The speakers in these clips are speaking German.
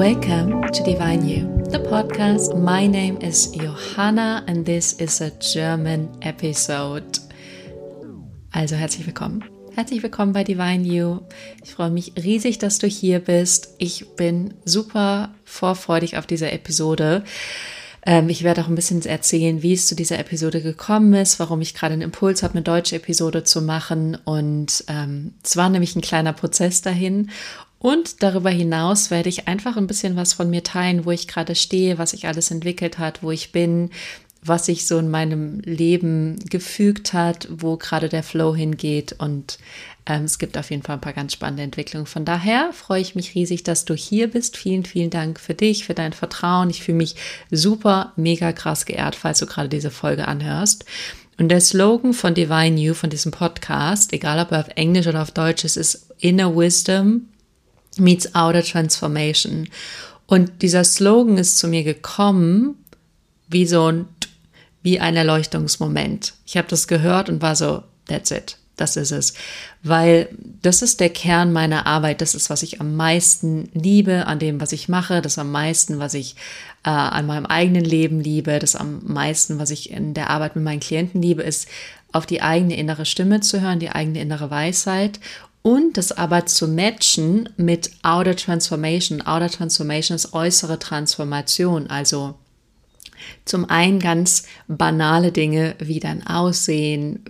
Welcome to Divine You, the podcast. My name is Johanna and this is a German episode. Also herzlich willkommen. Herzlich willkommen bei Divine You. Ich freue mich riesig, dass du hier bist. Ich bin super vorfreudig auf diese Episode. Ähm, ich werde auch ein bisschen erzählen, wie es zu dieser Episode gekommen ist, warum ich gerade einen Impuls habe, eine deutsche Episode zu machen. Und ähm, es war nämlich ein kleiner Prozess dahin. Und darüber hinaus werde ich einfach ein bisschen was von mir teilen, wo ich gerade stehe, was sich alles entwickelt hat, wo ich bin, was sich so in meinem Leben gefügt hat, wo gerade der Flow hingeht. Und ähm, es gibt auf jeden Fall ein paar ganz spannende Entwicklungen. Von daher freue ich mich riesig, dass du hier bist. Vielen, vielen Dank für dich, für dein Vertrauen. Ich fühle mich super, mega krass geehrt, falls du gerade diese Folge anhörst. Und der Slogan von Divine You, von diesem Podcast, egal ob er auf Englisch oder auf Deutsch ist, ist Inner Wisdom meets Outer Transformation. Und dieser Slogan ist zu mir gekommen, wie so ein wie ein Erleuchtungsmoment. Ich habe das gehört und war so, that's it, das ist es. Weil das ist der Kern meiner Arbeit, das ist, was ich am meisten liebe an dem, was ich mache, das am meisten, was ich äh, an meinem eigenen Leben liebe, das am meisten, was ich in der Arbeit mit meinen Klienten liebe, ist auf die eigene innere Stimme zu hören, die eigene innere Weisheit und das aber zu matchen mit Outer Transformation. Outer Transformation ist äußere Transformation, also zum einen ganz banale Dinge wie dein Aussehen,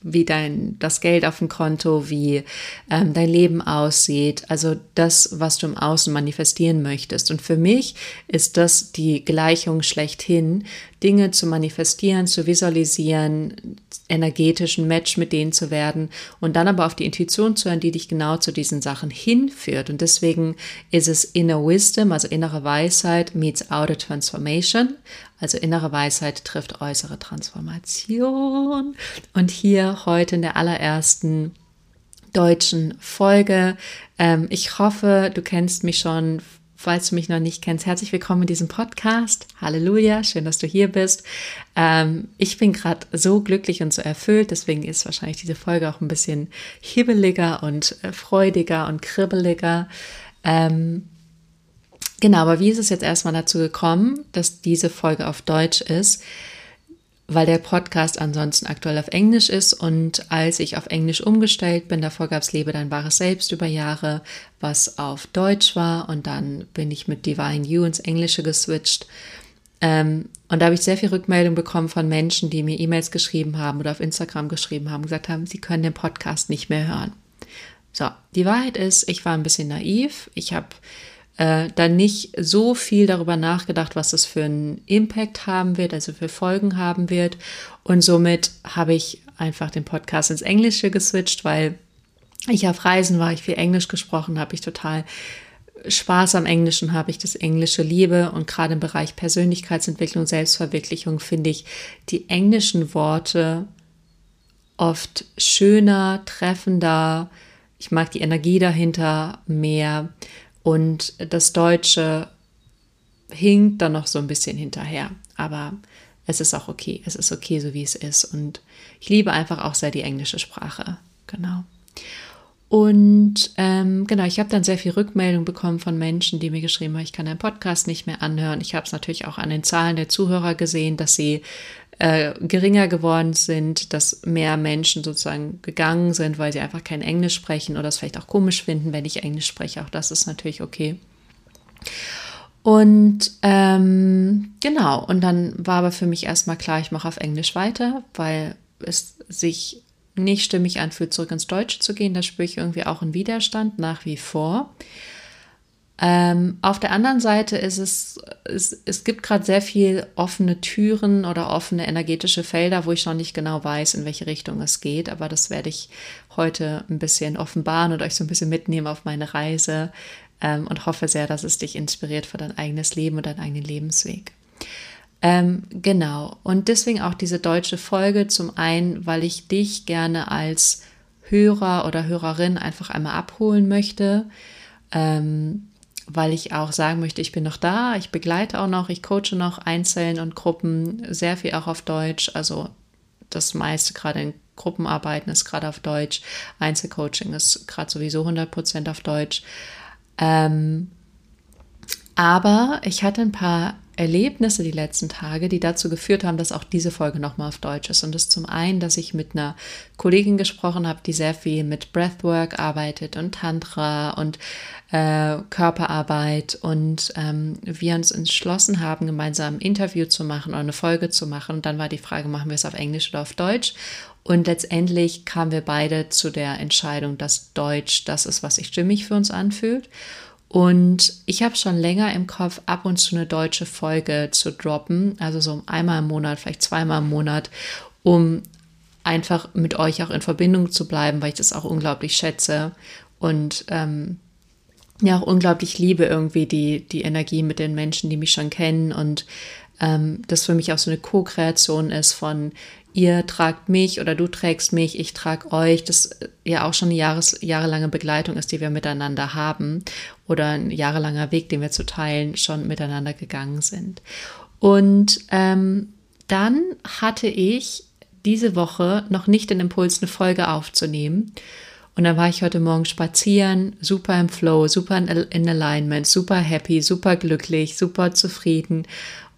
wie dein das Geld auf dem Konto, wie ähm, dein Leben aussieht, also das, was du im Außen manifestieren möchtest. Und für mich ist das die Gleichung schlechthin, Dinge zu manifestieren, zu visualisieren, energetischen Match mit denen zu werden und dann aber auf die Intuition zu hören, die dich genau zu diesen Sachen hinführt. Und deswegen ist es Inner Wisdom, also innere Weisheit meets Outer Transformation. Also innere Weisheit trifft äußere Transformation. Und hier heute in der allerersten deutschen Folge. Ähm, ich hoffe, du kennst mich schon Falls du mich noch nicht kennst, herzlich willkommen in diesem Podcast. Halleluja, schön, dass du hier bist. Ähm, ich bin gerade so glücklich und so erfüllt, deswegen ist wahrscheinlich diese Folge auch ein bisschen hibbeliger und äh, freudiger und kribbeliger. Ähm, genau, aber wie ist es jetzt erstmal dazu gekommen, dass diese Folge auf Deutsch ist? Weil der Podcast ansonsten aktuell auf Englisch ist. Und als ich auf Englisch umgestellt bin, davor gab es Lebe dein wahres Selbst über Jahre, was auf Deutsch war. Und dann bin ich mit Divine You ins Englische geswitcht. Ähm, und da habe ich sehr viel Rückmeldung bekommen von Menschen, die mir E-Mails geschrieben haben oder auf Instagram geschrieben haben, gesagt haben, sie können den Podcast nicht mehr hören. So, die Wahrheit ist, ich war ein bisschen naiv. Ich habe äh, dann nicht so viel darüber nachgedacht, was das für einen Impact haben wird, also für Folgen haben wird. Und somit habe ich einfach den Podcast ins Englische geswitcht, weil ich auf Reisen war, ich viel Englisch gesprochen habe, ich total Spaß am Englischen habe, ich das Englische liebe und gerade im Bereich Persönlichkeitsentwicklung, Selbstverwirklichung finde ich die englischen Worte oft schöner, treffender. Ich mag die Energie dahinter mehr und das Deutsche hinkt dann noch so ein bisschen hinterher. Aber es ist auch okay. Es ist okay, so wie es ist. Und ich liebe einfach auch sehr die englische Sprache. Genau. Und ähm, genau, ich habe dann sehr viel Rückmeldung bekommen von Menschen, die mir geschrieben haben, ich kann den Podcast nicht mehr anhören. Ich habe es natürlich auch an den Zahlen der Zuhörer gesehen, dass sie äh, geringer geworden sind, dass mehr Menschen sozusagen gegangen sind, weil sie einfach kein Englisch sprechen oder es vielleicht auch komisch finden, wenn ich Englisch spreche. Auch das ist natürlich okay. Und ähm, genau, und dann war aber für mich erstmal klar, ich mache auf Englisch weiter, weil es sich nicht stimmig anfühlt, zurück ins Deutsche zu gehen. Da spüre ich irgendwie auch einen Widerstand nach wie vor. Ähm, auf der anderen Seite ist es, es, es gibt gerade sehr viel offene Türen oder offene energetische Felder, wo ich noch nicht genau weiß, in welche Richtung es geht. Aber das werde ich heute ein bisschen offenbaren und euch so ein bisschen mitnehmen auf meine Reise ähm, und hoffe sehr, dass es dich inspiriert für dein eigenes Leben und deinen eigenen Lebensweg. Ähm, genau. Und deswegen auch diese deutsche Folge. Zum einen, weil ich dich gerne als Hörer oder Hörerin einfach einmal abholen möchte. Ähm, weil ich auch sagen möchte, ich bin noch da, ich begleite auch noch, ich coache noch einzeln und Gruppen, sehr viel auch auf Deutsch. Also das meiste gerade in Gruppenarbeiten ist gerade auf Deutsch. Einzelcoaching ist gerade sowieso 100% auf Deutsch. Ähm, Aber ich hatte ein paar Erlebnisse die letzten Tage, die dazu geführt haben, dass auch diese Folge nochmal auf Deutsch ist. Und das ist zum einen, dass ich mit einer Kollegin gesprochen habe, die sehr viel mit Breathwork arbeitet und Tantra und äh, Körperarbeit und ähm, wir uns entschlossen haben, gemeinsam ein Interview zu machen oder eine Folge zu machen. Und dann war die Frage, machen wir es auf Englisch oder auf Deutsch? Und letztendlich kamen wir beide zu der Entscheidung, dass Deutsch das ist, was sich stimmig für uns anfühlt. Und ich habe schon länger im Kopf, ab und zu eine deutsche Folge zu droppen, also so einmal im Monat, vielleicht zweimal im Monat, um einfach mit euch auch in Verbindung zu bleiben, weil ich das auch unglaublich schätze und ähm, ja auch unglaublich liebe irgendwie die, die Energie mit den Menschen, die mich schon kennen und ähm, das für mich auch so eine Co-Kreation ist von ihr tragt mich oder du trägst mich, ich trage euch, das ja auch schon eine Jahres, jahrelange Begleitung ist, die wir miteinander haben oder ein jahrelanger Weg, den wir zu teilen schon miteinander gegangen sind. Und ähm, dann hatte ich diese Woche noch nicht den Impuls, eine Folge aufzunehmen. Und dann war ich heute Morgen spazieren, super im Flow, super in Alignment, super happy, super glücklich, super zufrieden.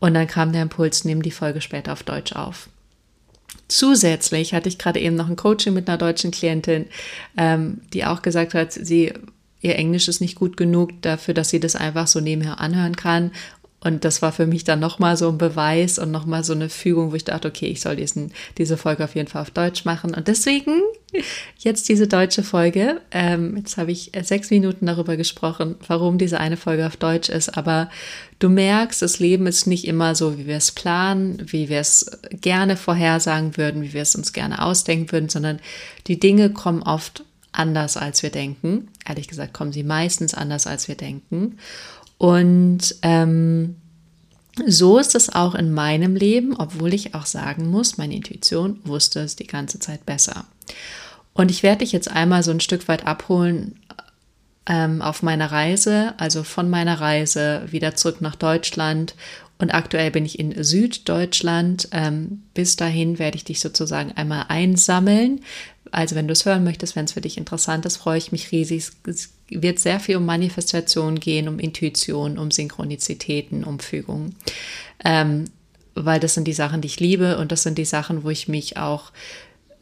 Und dann kam der Impuls, nehmen die Folge später auf Deutsch auf. Zusätzlich hatte ich gerade eben noch ein Coaching mit einer deutschen Klientin, ähm, die auch gesagt hat, sie ihr Englisch ist nicht gut genug dafür, dass sie das einfach so nebenher anhören kann. Und das war für mich dann nochmal so ein Beweis und nochmal so eine Fügung, wo ich dachte, okay, ich soll diesen, diese Folge auf jeden Fall auf Deutsch machen. Und deswegen jetzt diese deutsche Folge. Ähm, jetzt habe ich sechs Minuten darüber gesprochen, warum diese eine Folge auf Deutsch ist. Aber du merkst, das Leben ist nicht immer so, wie wir es planen, wie wir es gerne vorhersagen würden, wie wir es uns gerne ausdenken würden, sondern die Dinge kommen oft anders, als wir denken. Ehrlich gesagt kommen sie meistens anders, als wir denken. Und ähm, so ist es auch in meinem Leben, obwohl ich auch sagen muss, meine Intuition wusste es die ganze Zeit besser. Und ich werde dich jetzt einmal so ein Stück weit abholen ähm, auf meiner Reise, also von meiner Reise wieder zurück nach Deutschland. Und aktuell bin ich in Süddeutschland. Ähm, bis dahin werde ich dich sozusagen einmal einsammeln. Also wenn du es hören möchtest, wenn es für dich interessant ist, freue ich mich riesig. Es wird sehr viel um Manifestation gehen, um Intuition, um Synchronizitäten, um Fügung. Ähm, weil das sind die Sachen, die ich liebe und das sind die Sachen, wo ich mich auch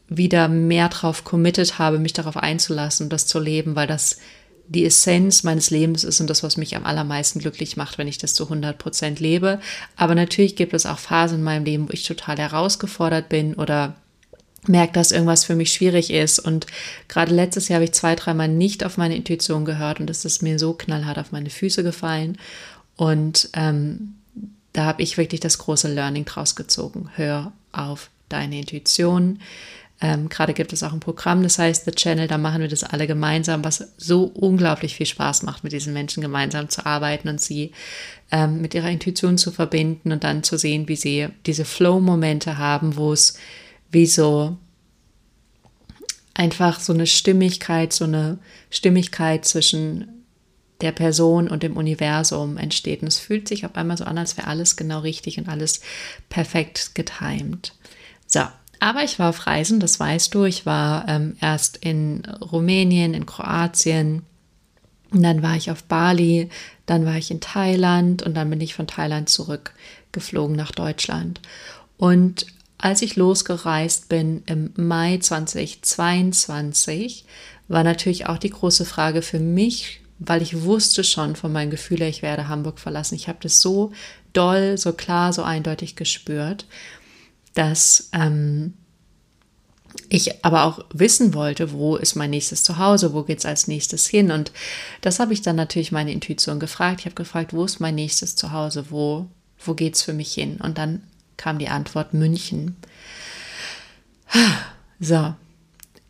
wieder mehr drauf committed habe, mich darauf einzulassen, das zu leben, weil das die Essenz meines Lebens ist und das, was mich am allermeisten glücklich macht, wenn ich das zu 100 Prozent lebe. Aber natürlich gibt es auch Phasen in meinem Leben, wo ich total herausgefordert bin oder merke, dass irgendwas für mich schwierig ist. Und gerade letztes Jahr habe ich zwei, dreimal nicht auf meine Intuition gehört und es ist mir so knallhart auf meine Füße gefallen. Und ähm, da habe ich wirklich das große Learning draus gezogen. Hör auf deine Intuition. Ähm, gerade gibt es auch ein Programm, das heißt The Channel, da machen wir das alle gemeinsam, was so unglaublich viel Spaß macht, mit diesen Menschen gemeinsam zu arbeiten und sie ähm, mit ihrer Intuition zu verbinden und dann zu sehen, wie sie diese Flow-Momente haben, wo es wie so einfach so eine Stimmigkeit, so eine Stimmigkeit zwischen der Person und dem Universum entsteht. Und es fühlt sich auf einmal so an, als wäre alles genau richtig und alles perfekt getimt. So, aber ich war auf Reisen, das weißt du. Ich war ähm, erst in Rumänien, in Kroatien, und dann war ich auf Bali, dann war ich in Thailand und dann bin ich von Thailand zurückgeflogen nach Deutschland. Und als ich losgereist bin im Mai 2022, war natürlich auch die große Frage für mich, weil ich wusste schon von meinem Gefühl ich werde Hamburg verlassen. Ich habe das so doll, so klar, so eindeutig gespürt, dass ähm, ich aber auch wissen wollte, wo ist mein nächstes Zuhause, wo geht es als nächstes hin. Und das habe ich dann natürlich meine Intuition gefragt. Ich habe gefragt, wo ist mein nächstes Zuhause, wo, wo geht es für mich hin? Und dann kam die Antwort München. So,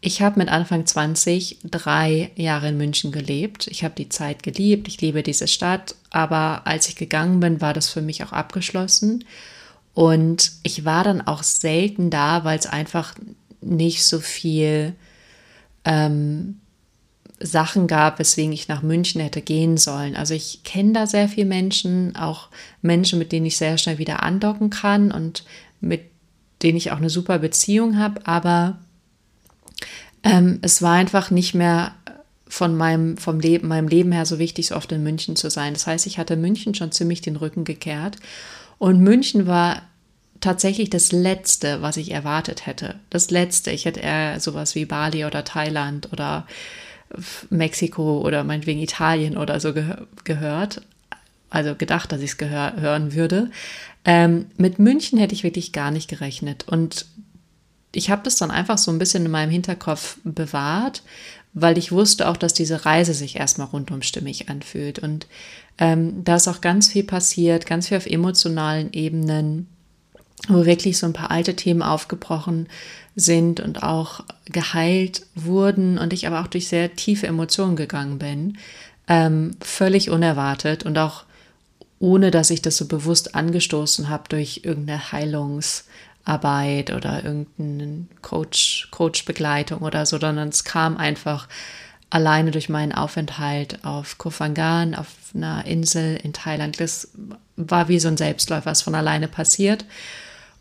ich habe mit Anfang 20 drei Jahre in München gelebt. Ich habe die Zeit geliebt, ich liebe diese Stadt, aber als ich gegangen bin, war das für mich auch abgeschlossen. Und ich war dann auch selten da, weil es einfach nicht so viel ähm, Sachen gab, weswegen ich nach München hätte gehen sollen. Also ich kenne da sehr viele Menschen, auch Menschen, mit denen ich sehr schnell wieder andocken kann und mit denen ich auch eine super Beziehung habe, aber ähm, es war einfach nicht mehr von meinem, vom Leben, meinem Leben her so wichtig, so oft in München zu sein. Das heißt, ich hatte München schon ziemlich den Rücken gekehrt. Und München war tatsächlich das Letzte, was ich erwartet hätte. Das Letzte. Ich hätte eher sowas wie Bali oder Thailand oder Mexiko oder meinetwegen Italien oder so geh gehört. Also gedacht, dass ich es hören würde. Ähm, mit München hätte ich wirklich gar nicht gerechnet. Und ich habe das dann einfach so ein bisschen in meinem Hinterkopf bewahrt, weil ich wusste auch, dass diese Reise sich erstmal rundum stimmig anfühlt. Und ähm, da ist auch ganz viel passiert, ganz viel auf emotionalen Ebenen, wo wirklich so ein paar alte Themen aufgebrochen sind und auch geheilt wurden und ich aber auch durch sehr tiefe Emotionen gegangen bin. Ähm, völlig unerwartet und auch ohne dass ich das so bewusst angestoßen habe durch irgendeine Heilungs- Arbeit oder irgendeine Coach, Coach-Begleitung oder so, sondern es kam einfach alleine durch meinen Aufenthalt auf Koh Phangan, auf einer Insel in Thailand. Das war wie so ein Selbstläufer, was von alleine passiert.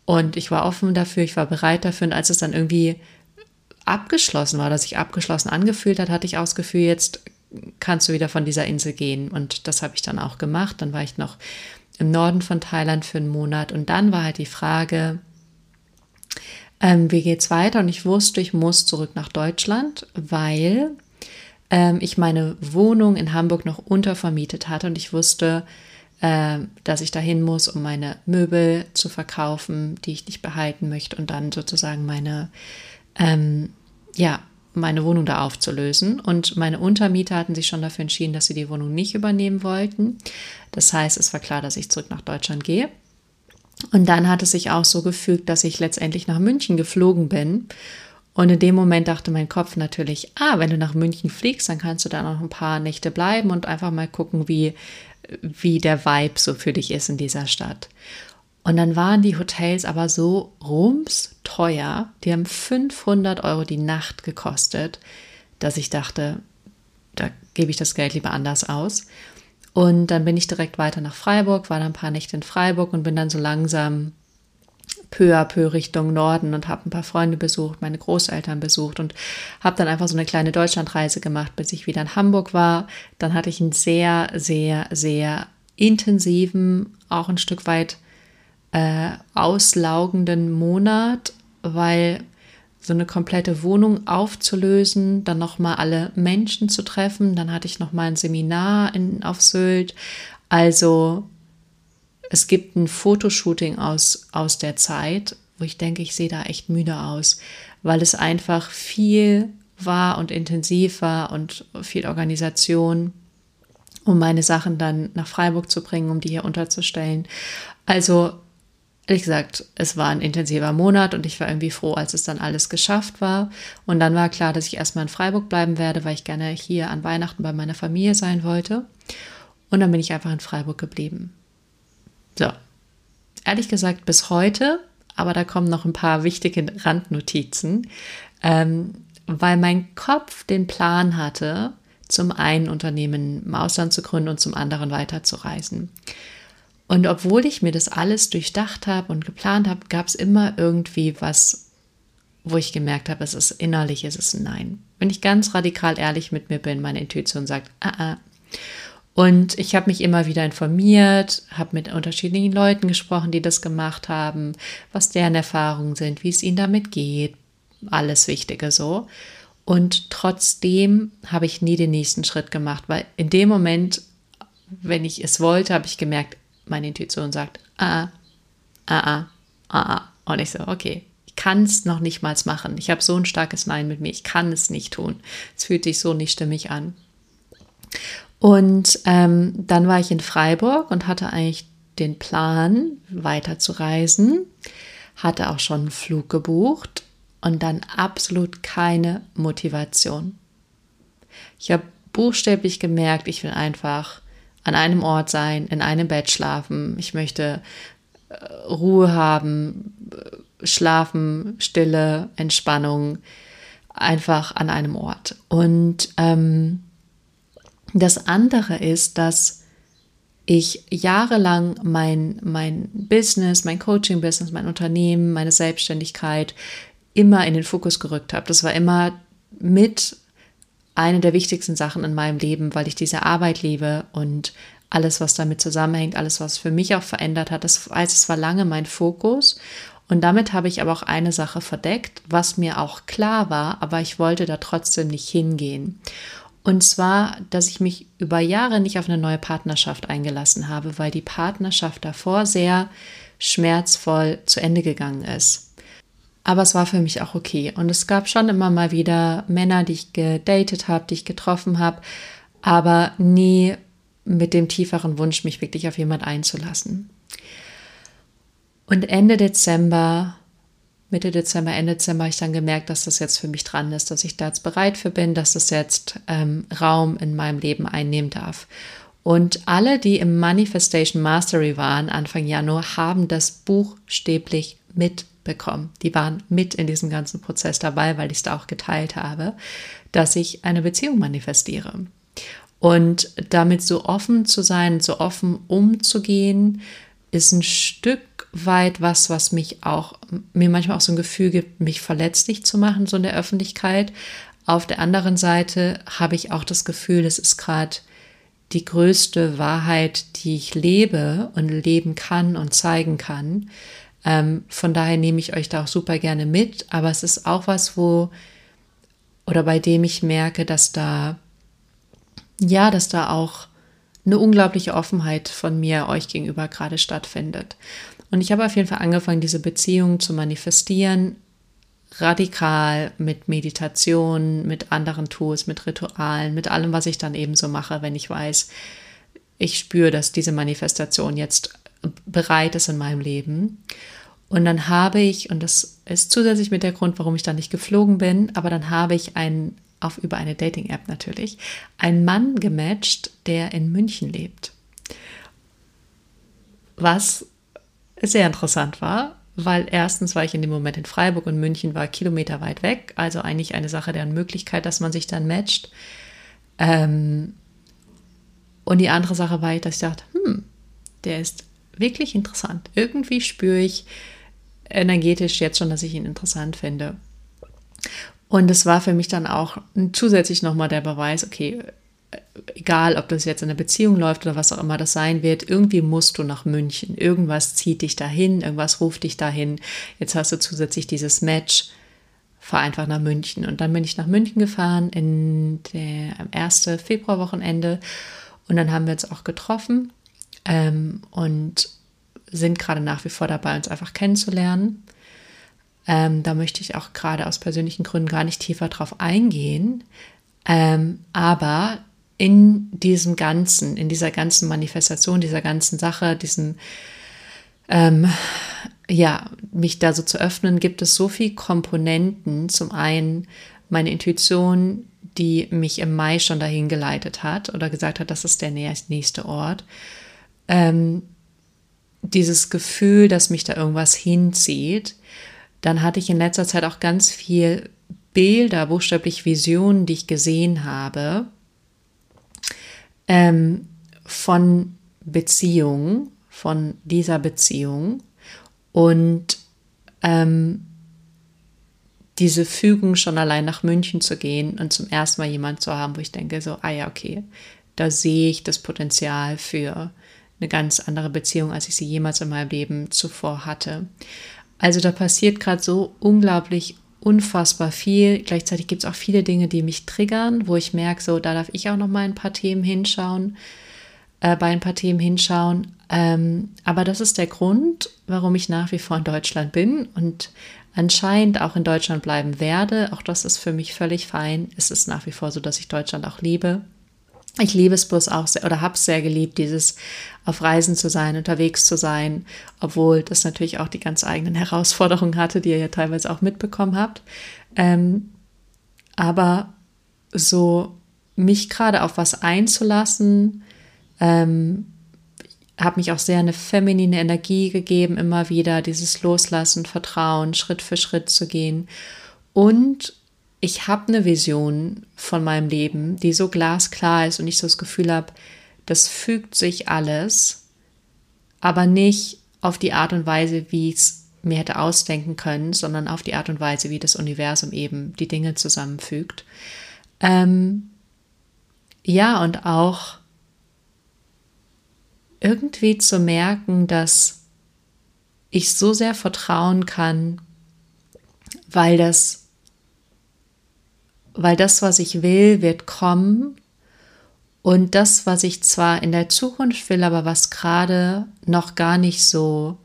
Und ich war offen dafür, ich war bereit dafür. Und als es dann irgendwie abgeschlossen war, dass sich abgeschlossen angefühlt hat, hatte ich auch das Gefühl, jetzt kannst du wieder von dieser Insel gehen. Und das habe ich dann auch gemacht. Dann war ich noch im Norden von Thailand für einen Monat. Und dann war halt die Frage, ähm, wie geht's weiter? Und ich wusste, ich muss zurück nach Deutschland, weil ähm, ich meine Wohnung in Hamburg noch untervermietet hatte und ich wusste, äh, dass ich dahin muss, um meine Möbel zu verkaufen, die ich nicht behalten möchte und dann sozusagen meine, ähm, ja, meine Wohnung da aufzulösen. Und meine Untermieter hatten sich schon dafür entschieden, dass sie die Wohnung nicht übernehmen wollten. Das heißt, es war klar, dass ich zurück nach Deutschland gehe. Und dann hat es sich auch so gefügt, dass ich letztendlich nach München geflogen bin. Und in dem Moment dachte mein Kopf natürlich, ah, wenn du nach München fliegst, dann kannst du da noch ein paar Nächte bleiben und einfach mal gucken, wie, wie der Vibe so für dich ist in dieser Stadt. Und dann waren die Hotels aber so rums teuer, die haben 500 Euro die Nacht gekostet, dass ich dachte, da gebe ich das Geld lieber anders aus. Und dann bin ich direkt weiter nach Freiburg, war dann ein paar Nächte in Freiburg und bin dann so langsam peu à peu Richtung Norden und habe ein paar Freunde besucht, meine Großeltern besucht und habe dann einfach so eine kleine Deutschlandreise gemacht, bis ich wieder in Hamburg war. Dann hatte ich einen sehr, sehr, sehr intensiven, auch ein Stück weit äh, auslaugenden Monat, weil so eine komplette Wohnung aufzulösen, dann nochmal alle Menschen zu treffen. Dann hatte ich nochmal ein Seminar in, auf Sylt. Also es gibt ein Fotoshooting aus, aus der Zeit, wo ich denke, ich sehe da echt müde aus, weil es einfach viel war und intensiv war und viel Organisation, um meine Sachen dann nach Freiburg zu bringen, um die hier unterzustellen. Also ehrlich gesagt, es war ein intensiver Monat und ich war irgendwie froh, als es dann alles geschafft war. Und dann war klar, dass ich erstmal in Freiburg bleiben werde, weil ich gerne hier an Weihnachten bei meiner Familie sein wollte. Und dann bin ich einfach in Freiburg geblieben. So, ehrlich gesagt bis heute, aber da kommen noch ein paar wichtige Randnotizen, ähm, weil mein Kopf den Plan hatte, zum einen Unternehmen im Ausland zu gründen und zum anderen weiterzureisen. Und obwohl ich mir das alles durchdacht habe und geplant habe, gab es immer irgendwie was, wo ich gemerkt habe, es ist innerlich, es ist ein Nein. Wenn ich ganz radikal ehrlich mit mir bin, meine Intuition sagt, ah, ah. Und ich habe mich immer wieder informiert, habe mit unterschiedlichen Leuten gesprochen, die das gemacht haben, was deren Erfahrungen sind, wie es ihnen damit geht, alles Wichtige so. Und trotzdem habe ich nie den nächsten Schritt gemacht, weil in dem Moment, wenn ich es wollte, habe ich gemerkt, meine Intuition sagt, ah, ah, ah, ah, ah. Und ich so, okay, ich kann es noch nicht mal machen. Ich habe so ein starkes Nein mit mir, ich kann es nicht tun. Es fühlt sich so nicht stimmig an. Und ähm, dann war ich in Freiburg und hatte eigentlich den Plan, weiter zu reisen, hatte auch schon einen Flug gebucht und dann absolut keine Motivation. Ich habe buchstäblich gemerkt, ich will einfach an einem Ort sein, in einem Bett schlafen. Ich möchte äh, Ruhe haben, schlafen, Stille, Entspannung, einfach an einem Ort. Und ähm, das andere ist, dass ich jahrelang mein, mein Business, mein Coaching-Business, mein Unternehmen, meine Selbstständigkeit immer in den Fokus gerückt habe. Das war immer mit eine der wichtigsten Sachen in meinem Leben, weil ich diese Arbeit liebe und alles, was damit zusammenhängt, alles, was für mich auch verändert hat. Das, also es war lange mein Fokus. Und damit habe ich aber auch eine Sache verdeckt, was mir auch klar war, aber ich wollte da trotzdem nicht hingehen. Und zwar, dass ich mich über Jahre nicht auf eine neue Partnerschaft eingelassen habe, weil die Partnerschaft davor sehr schmerzvoll zu Ende gegangen ist. Aber es war für mich auch okay. Und es gab schon immer mal wieder Männer, die ich gedatet habe, die ich getroffen habe, aber nie mit dem tieferen Wunsch, mich wirklich auf jemand einzulassen. Und Ende Dezember, Mitte Dezember, Ende Dezember habe ich dann gemerkt, dass das jetzt für mich dran ist, dass ich da jetzt bereit für bin, dass das jetzt ähm, Raum in meinem Leben einnehmen darf. Und alle, die im Manifestation Mastery waren Anfang Januar, haben das buchstäblich mitbekommen. Die waren mit in diesem ganzen Prozess dabei, weil ich es da auch geteilt habe, dass ich eine Beziehung manifestiere. Und damit so offen zu sein, so offen umzugehen, ist ein Stück weit was, was mich auch, mir manchmal auch so ein Gefühl gibt, mich verletzlich zu machen, so in der Öffentlichkeit. Auf der anderen Seite habe ich auch das Gefühl, es ist gerade die größte Wahrheit, die ich lebe und leben kann und zeigen kann. Ähm, von daher nehme ich euch da auch super gerne mit, aber es ist auch was, wo oder bei dem ich merke, dass da ja, dass da auch eine unglaubliche Offenheit von mir euch gegenüber gerade stattfindet. Und ich habe auf jeden Fall angefangen, diese Beziehung zu manifestieren, radikal mit Meditation, mit anderen Tools, mit Ritualen, mit allem, was ich dann eben so mache, wenn ich weiß, ich spüre, dass diese Manifestation jetzt bereit ist in meinem Leben. Und dann habe ich, und das ist zusätzlich mit der Grund, warum ich da nicht geflogen bin, aber dann habe ich einen auf über eine Dating-App natürlich, einen Mann gematcht, der in München lebt. Was sehr interessant war, weil erstens war ich in dem Moment in Freiburg und München war Kilometer weit weg, also eigentlich eine Sache der Möglichkeit, dass man sich dann matcht. Ähm, und die andere Sache war, dass ich dachte, hm, der ist wirklich interessant. Irgendwie spüre ich energetisch jetzt schon, dass ich ihn interessant finde. Und es war für mich dann auch zusätzlich nochmal der Beweis, okay, egal ob das jetzt in einer Beziehung läuft oder was auch immer das sein wird, irgendwie musst du nach München. Irgendwas zieht dich dahin, irgendwas ruft dich dahin. Jetzt hast du zusätzlich dieses Match, fahr einfach nach München. Und dann bin ich nach München gefahren in der am 1. Februarwochenende und dann haben wir uns auch getroffen ähm, und sind gerade nach wie vor dabei, uns einfach kennenzulernen. Ähm, da möchte ich auch gerade aus persönlichen Gründen gar nicht tiefer drauf eingehen. Ähm, aber in diesem Ganzen, in dieser ganzen Manifestation, dieser ganzen Sache, diesen, ähm, ja, mich da so zu öffnen, gibt es so viele Komponenten. Zum einen meine Intuition, die mich im Mai schon dahin geleitet hat oder gesagt hat, das ist der nächste Ort. Ähm, dieses Gefühl, dass mich da irgendwas hinzieht dann hatte ich in letzter Zeit auch ganz viel Bilder, buchstäblich Visionen, die ich gesehen habe, ähm, von Beziehungen, von dieser Beziehung und ähm, diese Fügung schon allein nach München zu gehen und zum ersten Mal jemand zu haben, wo ich denke, so, ah ja, okay, da sehe ich das Potenzial für eine ganz andere Beziehung, als ich sie jemals in meinem Leben zuvor hatte. Also da passiert gerade so unglaublich unfassbar viel. Gleichzeitig gibt es auch viele Dinge, die mich triggern, wo ich merke, so da darf ich auch noch mal ein paar Themen hinschauen, äh, bei ein paar Themen hinschauen. Ähm, aber das ist der Grund, warum ich nach wie vor in Deutschland bin und anscheinend auch in Deutschland bleiben werde. Auch das ist für mich völlig fein. Es ist nach wie vor so, dass ich Deutschland auch liebe. Ich liebe es bloß auch sehr, oder habe es sehr geliebt, dieses auf Reisen zu sein, unterwegs zu sein, obwohl das natürlich auch die ganz eigenen Herausforderungen hatte, die ihr ja teilweise auch mitbekommen habt. Ähm, aber so mich gerade auf was einzulassen, ähm, habe mich auch sehr eine feminine Energie gegeben, immer wieder dieses Loslassen, Vertrauen, Schritt für Schritt zu gehen und ich habe eine Vision von meinem Leben, die so glasklar ist und ich so das Gefühl habe, das fügt sich alles, aber nicht auf die Art und Weise, wie es mir hätte ausdenken können, sondern auf die Art und Weise, wie das Universum eben die Dinge zusammenfügt. Ähm, ja, und auch irgendwie zu merken, dass ich so sehr vertrauen kann, weil das, weil das, was ich will, wird kommen und das, was ich zwar in der Zukunft will, aber was gerade noch gar nicht so,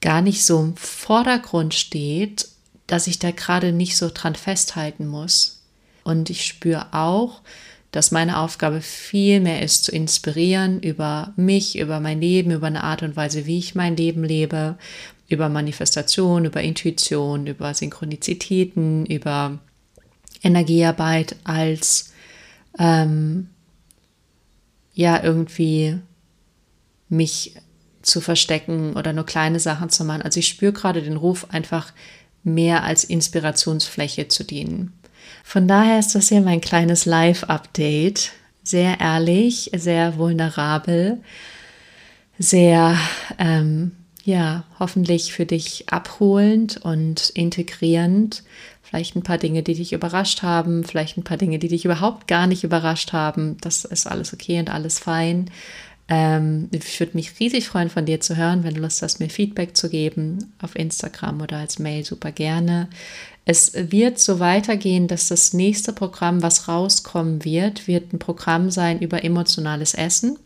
gar nicht so im Vordergrund steht, dass ich da gerade nicht so dran festhalten muss. Und ich spüre auch, dass meine Aufgabe viel mehr ist, zu inspirieren über mich, über mein Leben, über eine Art und Weise, wie ich mein Leben lebe, über Manifestation, über Intuition, über Synchronizitäten, über Energiearbeit als ähm, ja irgendwie mich zu verstecken oder nur kleine Sachen zu machen. Also ich spüre gerade den Ruf, einfach mehr als Inspirationsfläche zu dienen. Von daher ist das hier mein kleines Live-Update. Sehr ehrlich, sehr vulnerabel, sehr, ähm, ja, hoffentlich für dich abholend und integrierend. Vielleicht ein paar Dinge, die dich überrascht haben, vielleicht ein paar Dinge, die dich überhaupt gar nicht überrascht haben. Das ist alles okay und alles fein. Ähm, ich würde mich riesig freuen, von dir zu hören, wenn du Lust hast, mir Feedback zu geben auf Instagram oder als Mail, super gerne. Es wird so weitergehen, dass das nächste Programm, was rauskommen wird, wird ein Programm sein über emotionales Essen.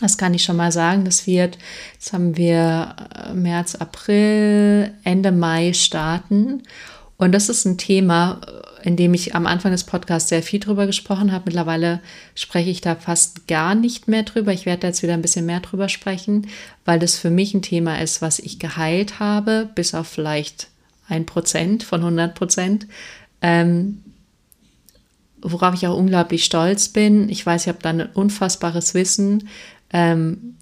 Das kann ich schon mal sagen. Das wird, jetzt haben wir äh, März, April, Ende Mai starten. Und das ist ein Thema, in dem ich am Anfang des Podcasts sehr viel drüber gesprochen habe. Mittlerweile spreche ich da fast gar nicht mehr drüber. Ich werde da jetzt wieder ein bisschen mehr drüber sprechen, weil das für mich ein Thema ist, was ich geheilt habe, bis auf vielleicht ein Prozent von 100 Prozent. Ähm, worauf ich auch unglaublich stolz bin. Ich weiß, ich habe da ein unfassbares Wissen. Ähm,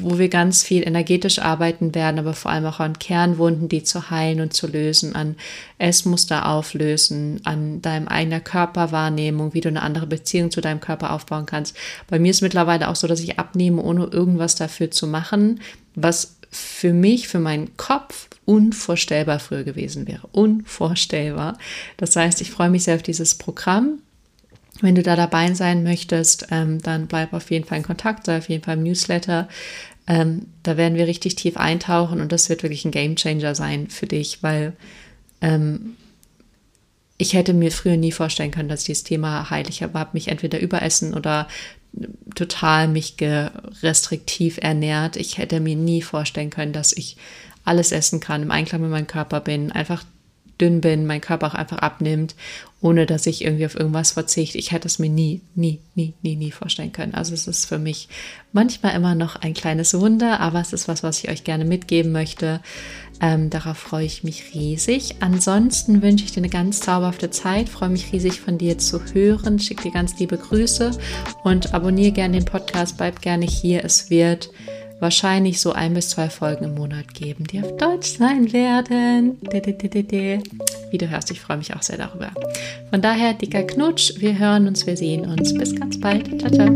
wo wir ganz viel energetisch arbeiten werden, aber vor allem auch an Kernwunden, die zu heilen und zu lösen, an Essmuster auflösen, an deinem eigenen Körperwahrnehmung, wie du eine andere Beziehung zu deinem Körper aufbauen kannst. Bei mir ist mittlerweile auch so, dass ich abnehme, ohne irgendwas dafür zu machen, was für mich, für meinen Kopf unvorstellbar früher gewesen wäre. Unvorstellbar. Das heißt, ich freue mich sehr auf dieses Programm wenn du da dabei sein möchtest, ähm, dann bleib auf jeden Fall in Kontakt, sei auf jeden Fall im Newsletter. Ähm, da werden wir richtig tief eintauchen und das wird wirklich ein Game Changer sein für dich, weil ähm, ich hätte mir früher nie vorstellen können, dass dieses Thema heilig habe, mich entweder überessen oder total mich restriktiv ernährt. Ich hätte mir nie vorstellen können, dass ich alles essen kann, im Einklang mit meinem Körper bin, einfach dünn bin, mein Körper auch einfach abnimmt, ohne dass ich irgendwie auf irgendwas verzichte. Ich hätte es mir nie, nie, nie, nie, nie vorstellen können. Also es ist für mich manchmal immer noch ein kleines Wunder, aber es ist was, was ich euch gerne mitgeben möchte. Ähm, darauf freue ich mich riesig. Ansonsten wünsche ich dir eine ganz zauberhafte Zeit, freue mich riesig von dir zu hören, schicke dir ganz liebe Grüße und abonniere gerne den Podcast, bleib gerne hier. Es wird wahrscheinlich so ein bis zwei Folgen im Monat geben, die auf Deutsch sein werden. Wie du hörst, ich freue mich auch sehr darüber. Von daher, dicker Knutsch, wir hören uns, wir sehen uns. Bis ganz bald. Ciao, ciao.